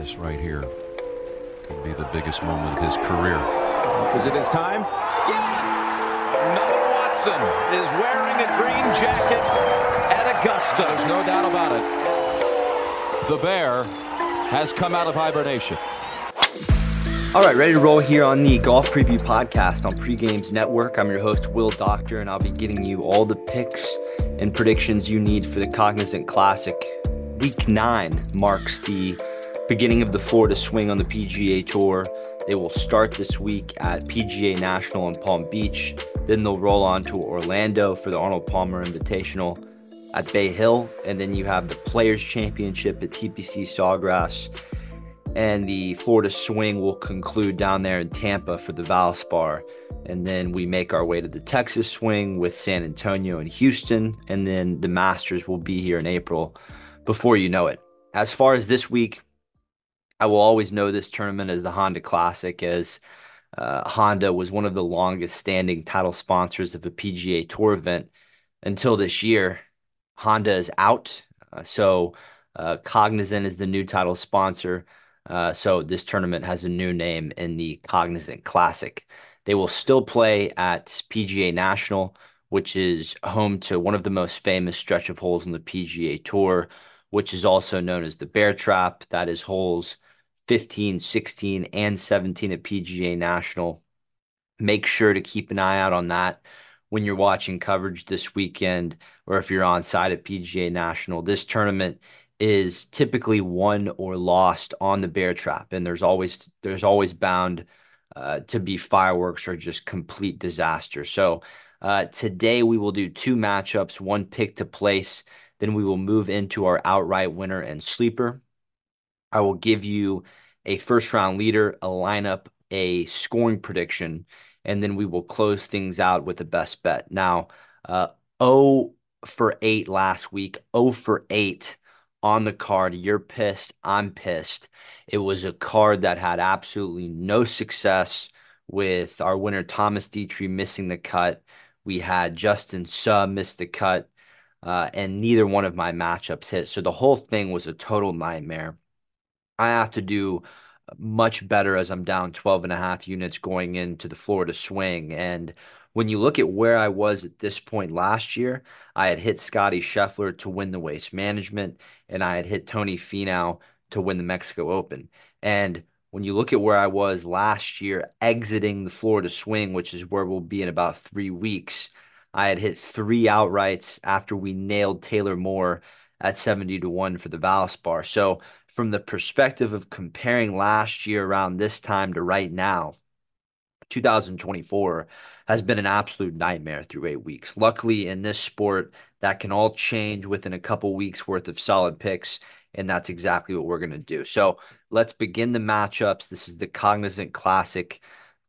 This right here could be the biggest moment of his career. Is it his time? Yes! Noah Watson is wearing a green jacket at Augusta. There's no doubt about it. The bear has come out of hibernation. All right, ready to roll here on the Golf Preview Podcast on Pregames Network. I'm your host, Will Doctor, and I'll be getting you all the picks and predictions you need for the Cognizant Classic. Week nine marks the beginning of the Florida swing on the PGA Tour. They will start this week at PGA National in Palm Beach. Then they'll roll on to Orlando for the Arnold Palmer Invitational at Bay Hill. And then you have the Players Championship at TPC Sawgrass and the Florida Swing will conclude down there in Tampa for the Valspar. And then we make our way to the Texas Swing with San Antonio and Houston. And then the Masters will be here in April before you know it. As far as this week, I will always know this tournament as the Honda Classic, as uh, Honda was one of the longest standing title sponsors of a PGA Tour event until this year. Honda is out. Uh, so uh, Cognizant is the new title sponsor. Uh, so this tournament has a new name in the Cognizant Classic. They will still play at PGA National, which is home to one of the most famous stretch of holes on the PGA Tour, which is also known as the Bear Trap. That is holes 15, 16, and 17 at PGA National. Make sure to keep an eye out on that when you're watching coverage this weekend or if you're on site at PGA National. This tournament is typically won or lost on the bear trap and there's always there's always bound uh, to be fireworks or just complete disaster so uh, today we will do two matchups one pick to place then we will move into our outright winner and sleeper i will give you a first round leader a lineup a scoring prediction and then we will close things out with the best bet now uh, 0 for 8 last week 0 for 8 on the card. You're pissed. I'm pissed. It was a card that had absolutely no success with our winner Thomas Detry missing the cut. We had Justin Suh miss the cut, uh, and neither one of my matchups hit. So the whole thing was a total nightmare. I have to do uh, much better as I'm down 12 and a half units going into the Florida swing. And when you look at where I was at this point last year, I had hit Scotty Scheffler to win the waste management, and I had hit Tony Finau to win the Mexico Open. And when you look at where I was last year, exiting the Florida swing, which is where we'll be in about three weeks, I had hit three outrights after we nailed Taylor Moore at 70 to 1 for the Valspar. So, from the perspective of comparing last year around this time to right now, 2024 has been an absolute nightmare through eight weeks. Luckily, in this sport, that can all change within a couple weeks worth of solid picks. And that's exactly what we're going to do. So let's begin the matchups. This is the Cognizant Classic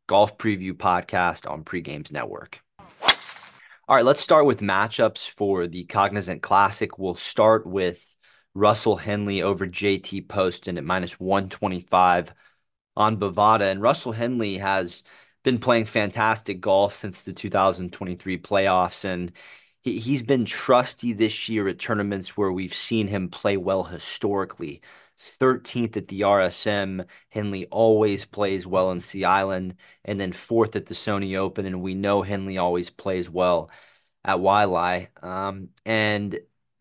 Golf Preview Podcast on Pregames Network. All right, let's start with matchups for the Cognizant Classic. We'll start with Russell Henley over JT Poston at minus 125 on Bovada. And Russell Henley has been playing fantastic golf since the 2023 playoffs and he, he's been trusty this year at tournaments where we've seen him play well historically 13th at the RSM. Henley always plays well in Sea Island, and then fourth at the Sony Open. And we know Henley always plays well at Waialae. Um, and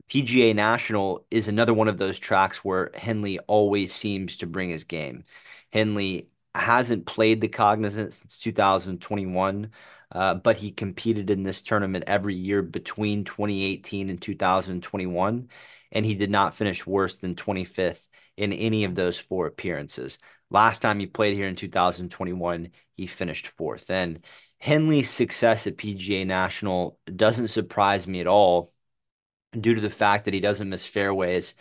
PGA National is another one of those tracks where Henley always seems to bring his game. Henley hasn't played the Cognizant since 2021, uh, but he competed in this tournament every year between 2018 and 2021, and he did not finish worse than 25th in any of those four appearances. Last time he played here in 2021, he finished fourth. And Henley's success at PGA National doesn't surprise me at all due to the fact that he doesn't miss fairways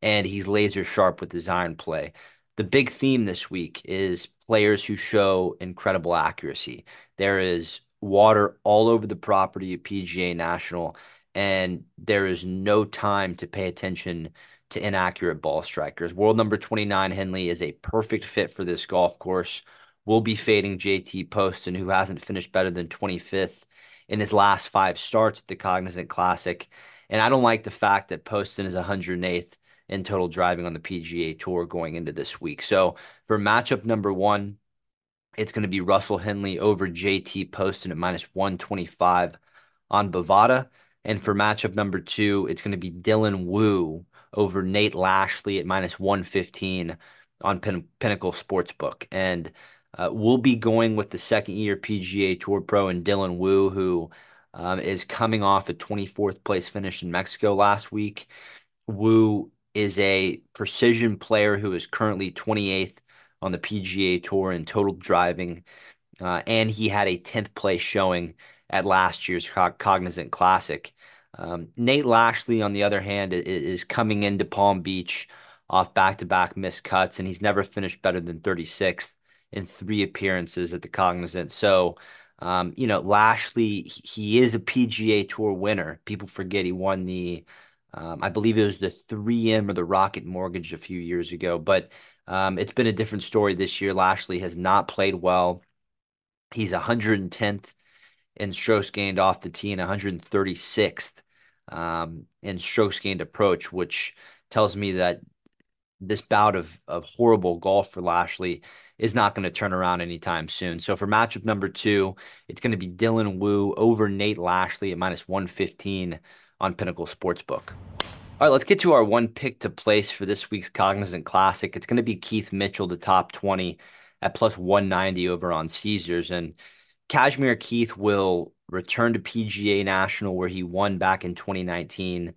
and he's laser sharp with his iron play the big theme this week is players who show incredible accuracy. There is water all over the property at PGA National, and there is no time to pay attention to inaccurate ball strikers. World number 29 Henley is a perfect fit for this golf course. We'll be fading JT Poston, who hasn't finished better than 25th in his last five starts at the Cognizant Classic. And I don't like the fact that Poston is 108th in total driving on the PGA Tour going into this week. So for matchup number one, it's going to be Russell Henley over JT Poston at minus 125 on Bovada. And for matchup number two, it's going to be Dylan Wu over Nate Lashley at minus 115 on Pin- Pinnacle Sportsbook. And uh, we'll be going with the second year PGA Tour Pro and Dylan Wu, who um, is coming off a 24th place finish in Mexico last week. Wu is a precision player who is currently 28th on the PGA Tour in total driving, uh, and he had a 10th place showing at last year's Cognizant Classic. Um, Nate Lashley, on the other hand, is, coming into Palm Beach off back to back missed cuts, and he's never finished better than 36th in three appearances at the Cognizant. So, um, you know, Lashley, he is a PGA Tour winner. People forget he won the, um, I believe it was the 3M or the Rocket Mortgage a few years ago, but um, it's been a different story this year. Lashley has not played well. He's 110th in strokes gained off the tee and 136th um, in strokes gained approach, which tells me that this bout of, of horrible golf for Lashley is not going to turn around anytime soon. So for matchup number two, it's going to be Dylan Wu over Nate Lashley at minus 115 on Pinnacle Sportsbook. All right, let's get to our one pick to place for this week's Cognizant Classic. It's going to be Keith Mitchell, the top 20 at plus 190 over on Caesars. And Cashmere Keith will return to PGA National where he won back in 2019.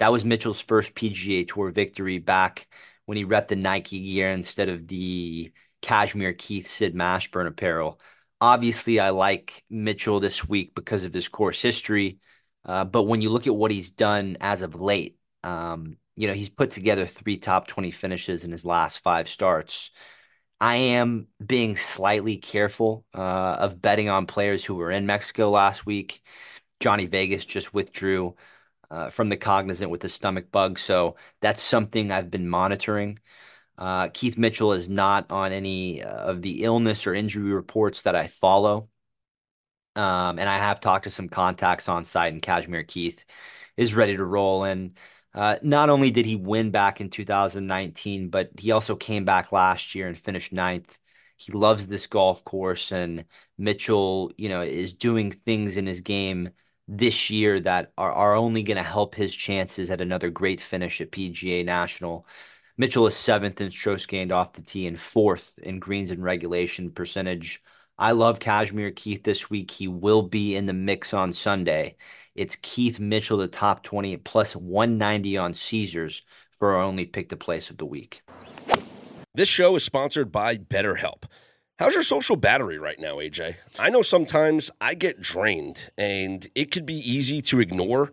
That was Mitchell's first PGA Tour victory back when he repped the Nike gear instead of the Cashmere Keith Sid Mashburn apparel. Obviously, I like Mitchell this week because of his course history. Uh, but when you look at what he's done as of late, um, you know, he's put together three top 20 finishes in his last five starts. I am being slightly careful uh, of betting on players who were in Mexico last week. Johnny Vegas just withdrew uh, from the cognizant with the stomach bug. So that's something I've been monitoring. Uh, Keith Mitchell is not on any uh, of the illness or injury reports that I follow. Um, and I have talked to some contacts on site, and Cashmere Keith is ready to roll. And uh, not only did he win back in 2019, but he also came back last year and finished ninth. He loves this golf course, and Mitchell, you know, is doing things in his game this year that are, are only going to help his chances at another great finish at PGA National. Mitchell is seventh in strokes gained off the tee and fourth in greens and regulation percentage. I love Cashmere Keith this week. He will be in the mix on Sunday. It's Keith Mitchell, the top 20 plus 190 on Caesars for our only pick the place of the week. This show is sponsored by BetterHelp. How's your social battery right now, AJ? I know sometimes I get drained and it could be easy to ignore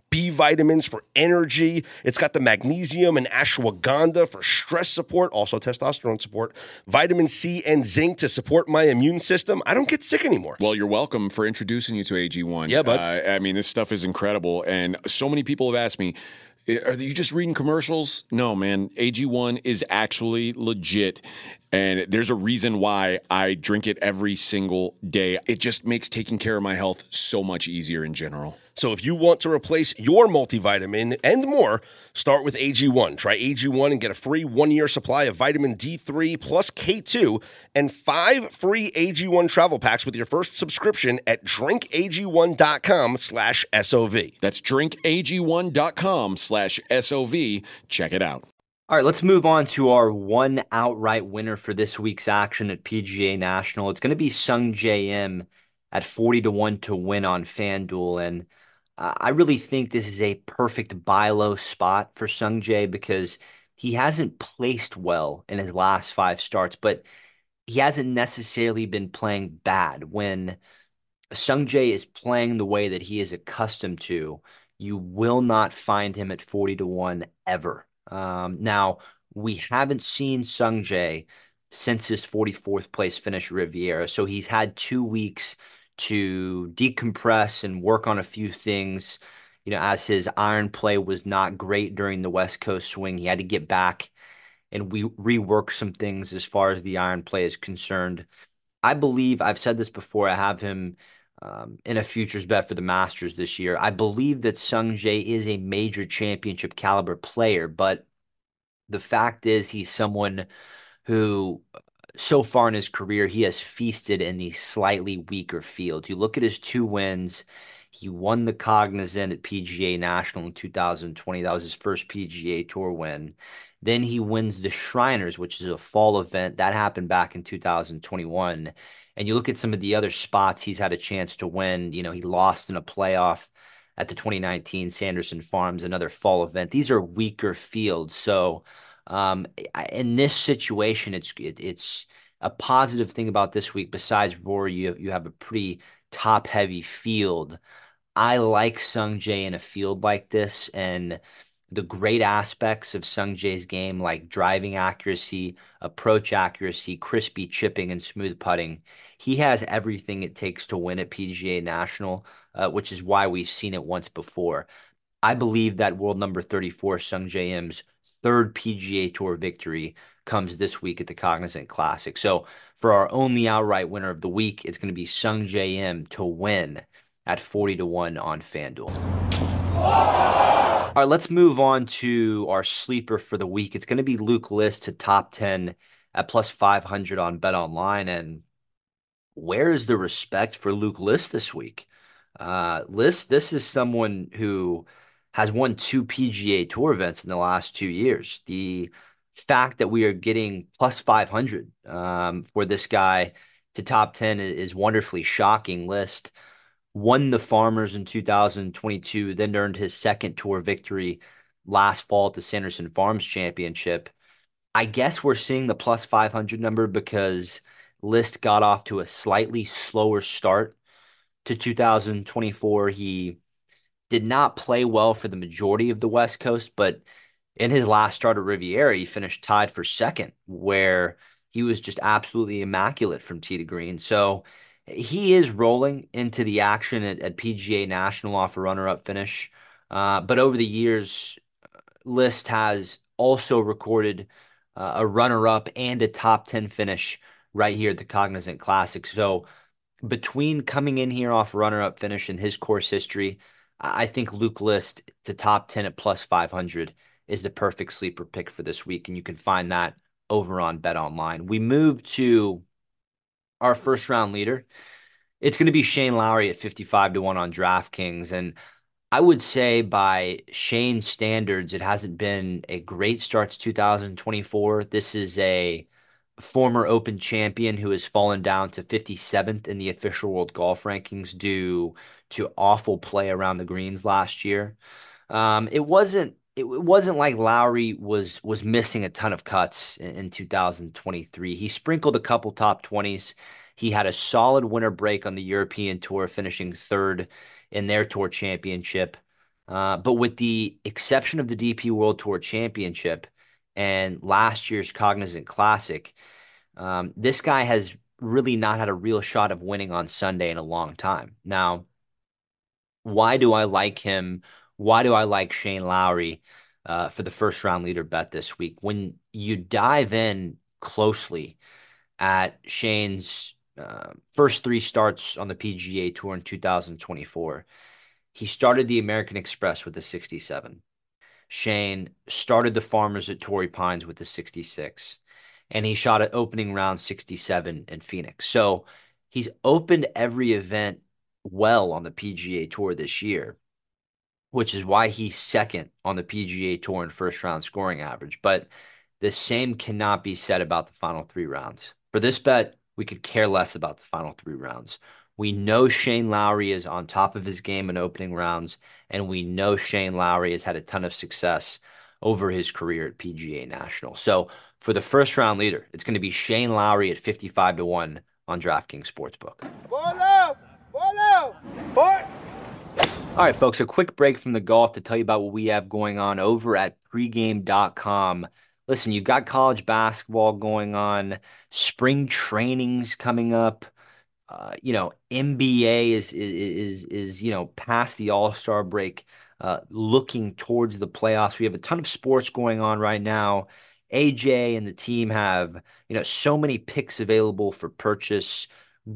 B vitamins for energy. It's got the magnesium and ashwagandha for stress support, also testosterone support, vitamin C and zinc to support my immune system. I don't get sick anymore. Well, you're welcome for introducing you to AG1. Yeah, bud. Uh, I mean, this stuff is incredible. And so many people have asked me, Are you just reading commercials? No, man. AG1 is actually legit. And there's a reason why I drink it every single day. It just makes taking care of my health so much easier in general. So if you want to replace your multivitamin and more, start with AG1. Try AG1 and get a free one-year supply of vitamin D3 plus K2 and five free AG1 travel packs with your first subscription at drinkag1.com slash SOV. That's drinkag1.com slash SOV. Check it out. All right, let's move on to our one outright winner for this week's action at PGA National. It's going to be Sungjae Im at 40 to 1 to win on FanDuel. And uh, I really think this is a perfect buy low spot for Sungjae because he hasn't placed well in his last five starts, but he hasn't necessarily been playing bad. When Sungjae is playing the way that he is accustomed to, you will not find him at 40 to 1 ever. Um, now, we haven't seen Sungjae since his 44th place finish Riviera. So he's had two weeks to decompress and work on a few things. You know, as his iron play was not great during the West Coast swing, he had to get back and we rework some things as far as the iron play is concerned. I believe I've said this before. I have him um, in a futures bet for the Masters this year. I believe that Sungjae is a major championship caliber player, but the fact is he's someone who so far in his career he has feasted in the slightly weaker fields. You look at his two wins. He won the Cognizant at PGA National in 2020. That was his first PGA Tour win. Then he wins the Shriners, which is a fall event. That happened back in 2021. And you look at some of the other spots he's had a chance to win. You know, he lost in a playoff at the 2019 Sanderson Farms, another fall event. These are weaker fields. So um, in this situation, it's it, it's a positive thing about this week. Besides Rory, you you have a pretty top heavy field. I like Sung Sungjae in a field like this, and the great aspects of Sung Sungjae's game, like driving accuracy, approach accuracy, crispy chipping, and smooth putting. He has everything it takes to win at PGA National, uh, which is why we've seen it once before. I believe that world number 34, Sungjae Im's third PGA Tour victory comes this week at the Cognizant Classic. So for our only outright winner of the week, it's going to be Sungjae Im to win at 40 to 1 on FanDuel. All right, let's move on to our sleeper for the week. It's going to be Luke List to top 10 at plus 500 on Bet Online. And where is the respect for Luke List this week? Uh, List, this is someone who has won two PGA Tour events in the last two years. The fact that we are getting plus 500 um, for this guy to top 10 is, wonderfully shocking list won the Farmers in 2022, then earned his second tour victory last fall at the Sanderson Farms Championship. I guess we're seeing the plus 500 number because List got off to a slightly slower start to 2024. He did not play well for the majority of the West Coast, but in his last start at Riviera, he finished tied for second, where he was just absolutely immaculate from tee to green. So he is rolling into the action at, at PGA National off a runner-up finish. Uh, but over the years, List has also recorded uh, a runner-up and a top 10 finish right here at the Cognizant Classic. So between coming in here off runner-up finish in his course history, I think Luke List to top 10 at plus 500 is the perfect sleeper pick for this week. And you can find that over on Bet Online. We move to our first round leader. It's going to be Shane Lowry at 55 to 1 on DraftKings. And I would say by Shane's standards, it hasn't been a great start to 2024. This is a former Open champion who has fallen down to 57th in the official world golf rankings due to awful play around the greens last year. Um, it wasn't it wasn't like Lowry was was missing a ton of cuts in, in 2023. He sprinkled a couple top 20s. He had a solid winter break on the European Tour, finishing third in their Tour Championship. Uh, but with the exception of the DP World Tour Championship and last year's Cognizant Classic, um, this guy has really not had a real shot of winning on Sunday in a long time. Now, why do I like him Why do I like Shane Lowry uh, for the first round leader bet this week? When you dive in closely at Shane's uh, first three starts on the PGA Tour in 2024, he started the American Express with a 67. Shane started the Farmers at Torrey Pines with a 66, and he shot at opening round 67 in Phoenix. So he's opened every event well on the PGA Tour this year, which is why he's second on the PGA Tour in first round scoring average. But the same cannot be said about the final three rounds. For this bet, we could care less about the final three rounds. We know Shane Lowry is on top of his game in opening rounds, and we know Shane Lowry has had a ton of success over his career at PGA National. So for the first round leader, it's going to be Shane Lowry at 55 to 1 on DraftKings Sportsbook. All right, folks, a quick break from the golf to tell you about what we have going on over at pregame.com. Listen, you've got college basketball going on, spring trainings coming up. Uh, you know, NBA is is is you know past the All Star break, uh, looking towards the playoffs. We have a ton of sports going on right now. AJ and the team have you know so many picks available for purchase.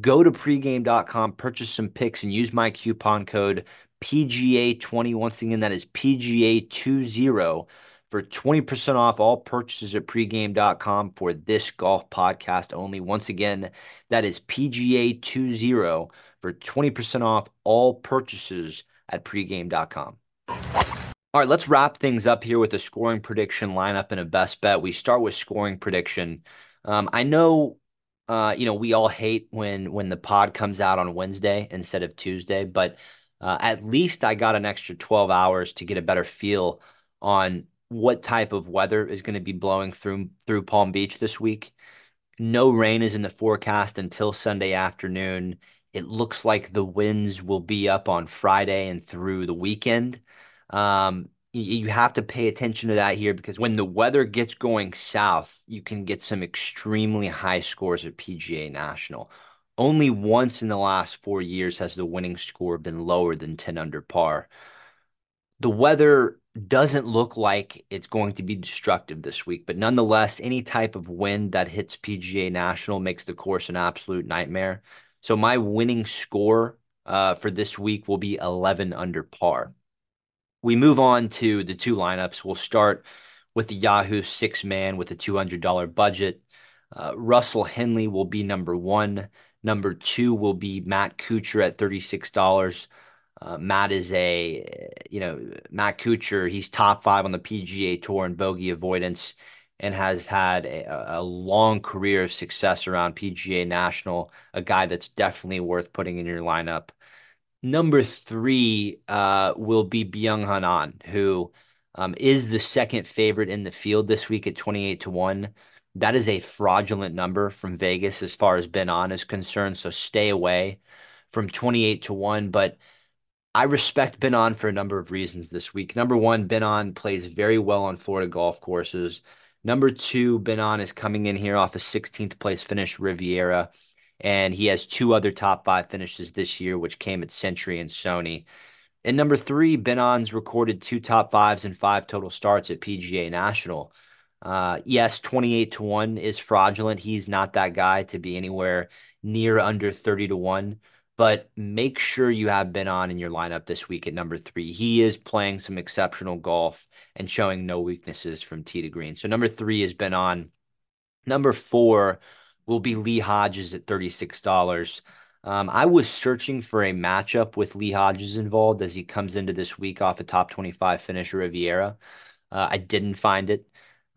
Go to pregame.com, purchase some picks, and use my coupon code PGA20. Once again, that is PGA20 for 20% off all purchases at pregame.com for this golf podcast only. Once again, that is PGA20 for 20% off all purchases at pregame.com. All right, let's wrap things up here with a scoring prediction lineup and a best bet. We start with scoring prediction. Um, I know, uh, you know, we all hate when when the pod comes out on Wednesday instead of Tuesday, but uh, at least I got an extra 12 hours to get a better feel on what type of weather is going to be blowing through through Palm Beach this week. No rain is in the forecast until Sunday afternoon. It looks like the winds will be up on Friday and through the weekend. Um, you, you have to pay attention to that here because when the weather gets going south, you can get some extremely high scores at PGA National. Only once in the last four years has the winning score been lower than 10 under par. The weather doesn't look like it's going to be destructive this week, but nonetheless, any type of wind that hits PGA National makes the course an absolute nightmare. So my winning score uh, for this week will be 11 under par. We move on to the two lineups. We'll start with the Yahoo six man with a $200 budget. Uh, Russell Henley will be number one. Number two will be Matt Kuchar at $36. Uh, Matt is a, you know, Matt Kuchar. He's top five on the PGA Tour in bogey avoidance and has had a, a, long career of success around PGA National. A guy that's definitely worth putting in your lineup. Number three uh, will be Byung Hun An, who um, is the second favorite in the field this week at 28 to 1. That is a fraudulent number from Vegas as far as Ben An is concerned. So stay away from 28 to 1. But I respect Ben An for a number of reasons this week. Number one, Ben An plays very well on Florida golf courses. Number two, Ben An is coming in here off a 16th place finish Riviera, and he has two other top five finishes this year, which came at Sentry and Sony. And number three, Ben An's recorded two top fives and five total starts at PGA National. Uh, yes, 28 to 1 is fraudulent. He's not that guy to be anywhere near under 30 to 1 but make sure you have Ben An in your lineup this week at number three. He is playing some exceptional golf and showing no weaknesses from tee to green. So number three has Ben An. Number four will be Lee Hodges at $36. Um, I was searching for a matchup with Lee Hodges involved as he comes into this week off a top 25 finish Riviera. Uh, I didn't find it.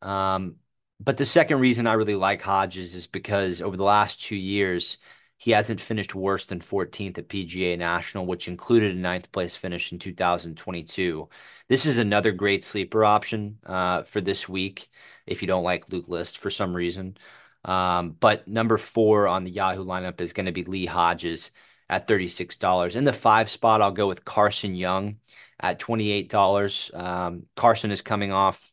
Um, but the second reason I really like Hodges is because over the last two years, he hasn't finished worse than 14th at PGA National, which included a ninth place finish in 2022. This is another great sleeper option uh, for this week if you don't like Luke List for some reason. Um, but number four on the Yahoo lineup is going to be Lee Hodges at $36. In the five spot, I'll go with Carson Young at $28. Um, Carson is coming off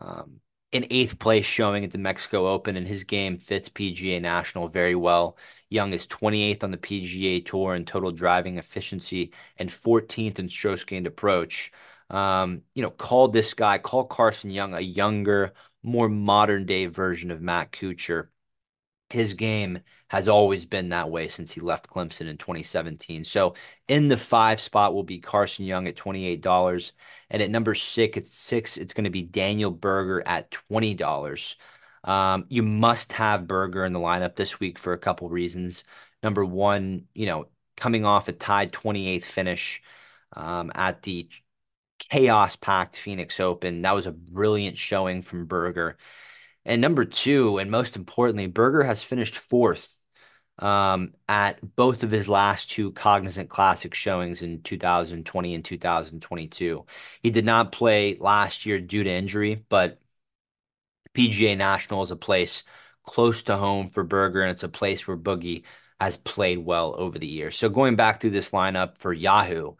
um, an eighth place showing at the Mexico Open, and his game fits PGA National very well. Young is 28th on the PGA Tour in total driving efficiency and 14th in strokes gained approach. um, you know, call this guy, call Carson Young a younger, more modern day version of Matt Kuchar. His game has always been that way since he left Clemson in 2017. So in the five spot will be Carson Young at $28. And at number six, it's six, it's going to be Daniel Berger at $20. Um, you must have Berger in the lineup this week for a couple reasons. Number one, you know, coming off a tied 28th finish um, at the chaos packed Phoenix Open. That was a brilliant showing from Berger. And number two, and most importantly, Berger has finished fourth um, at both of his last two Cognizant Classic showings in 2020 and 2022. He did not play last year due to injury, but PGA National is a place close to home for Berger, and it's a place where Boogie has played well over the years. So going back through this lineup for Yahoo,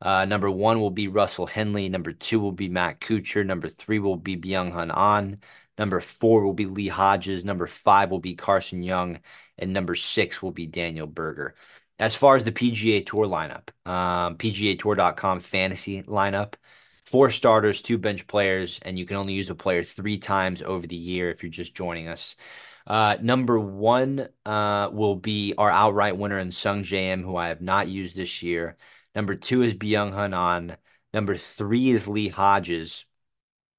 uh, number one will be Russell Henley. Number two will be Matt Kuchar. Number three will be Byung Hun An. Number four will be Lee Hodges. Number five will be Carson Young. And number six will be Daniel Berger. As far as the PGA Tour lineup, um, PGATour.com fantasy lineup, four starters, two bench players, and you can only use a player three times over the year if you're just joining us. Uh, number one uh, will be our outright winner in Sungjae Im, who I have not used this year. Number two is Byung Hun An. Number three is Lee Hodges.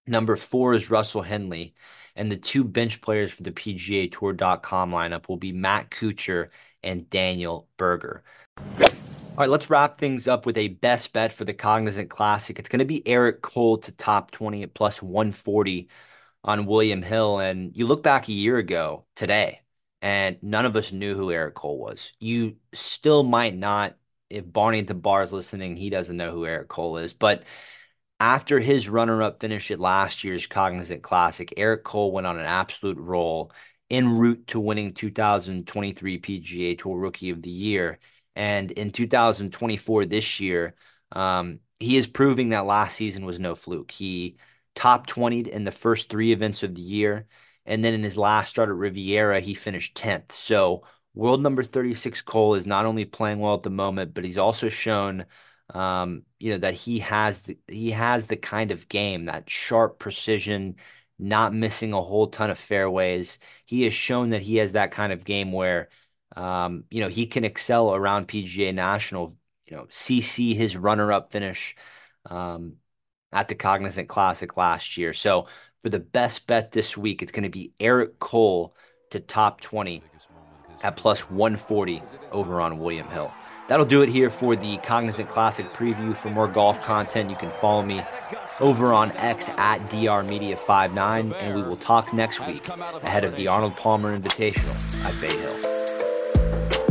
Number four is Russell Henley. And the two bench players for the PGA Tour.com lineup will be Matt Kuchar and Daniel Berger. All right, let's wrap things up with a best bet for the Cognizant Classic. It's going to be Eric Cole to top 20 at plus 140 on William Hill. And you look back a year ago today, and none of us knew who Eric Cole was. You still might not if Barney at the bar is listening, he doesn't know who Eric Cole is. But after his runner up finish at last year's Cognizant Classic, Eric Cole went on an absolute roll en route to winning 2023 PGA Tour Rookie of the Year. And in 2024, this year, um, he is proving that last season was no fluke. He top 20 in the first three events of the year. And then in his last start at Riviera, he finished 10th. So World number 36 Cole is not only playing well at the moment, but he's also shown um, you know that he has the he has the kind of game that sharp precision, not missing a whole ton of fairways. He has shown that he has that kind of game where um, you know he can excel around PGA National. You know, CC his runner-up finish um, at the Cognizant Classic last year. So for the best bet this week, it's going to be Eric Cole to top 20 at plus 140 over on William Hill. That'll do it here for the Cognizant Classic preview. For more golf content, you can follow me over on X at drmedia59, and we will talk next week ahead of the Arnold Palmer Invitational at Bay Hill.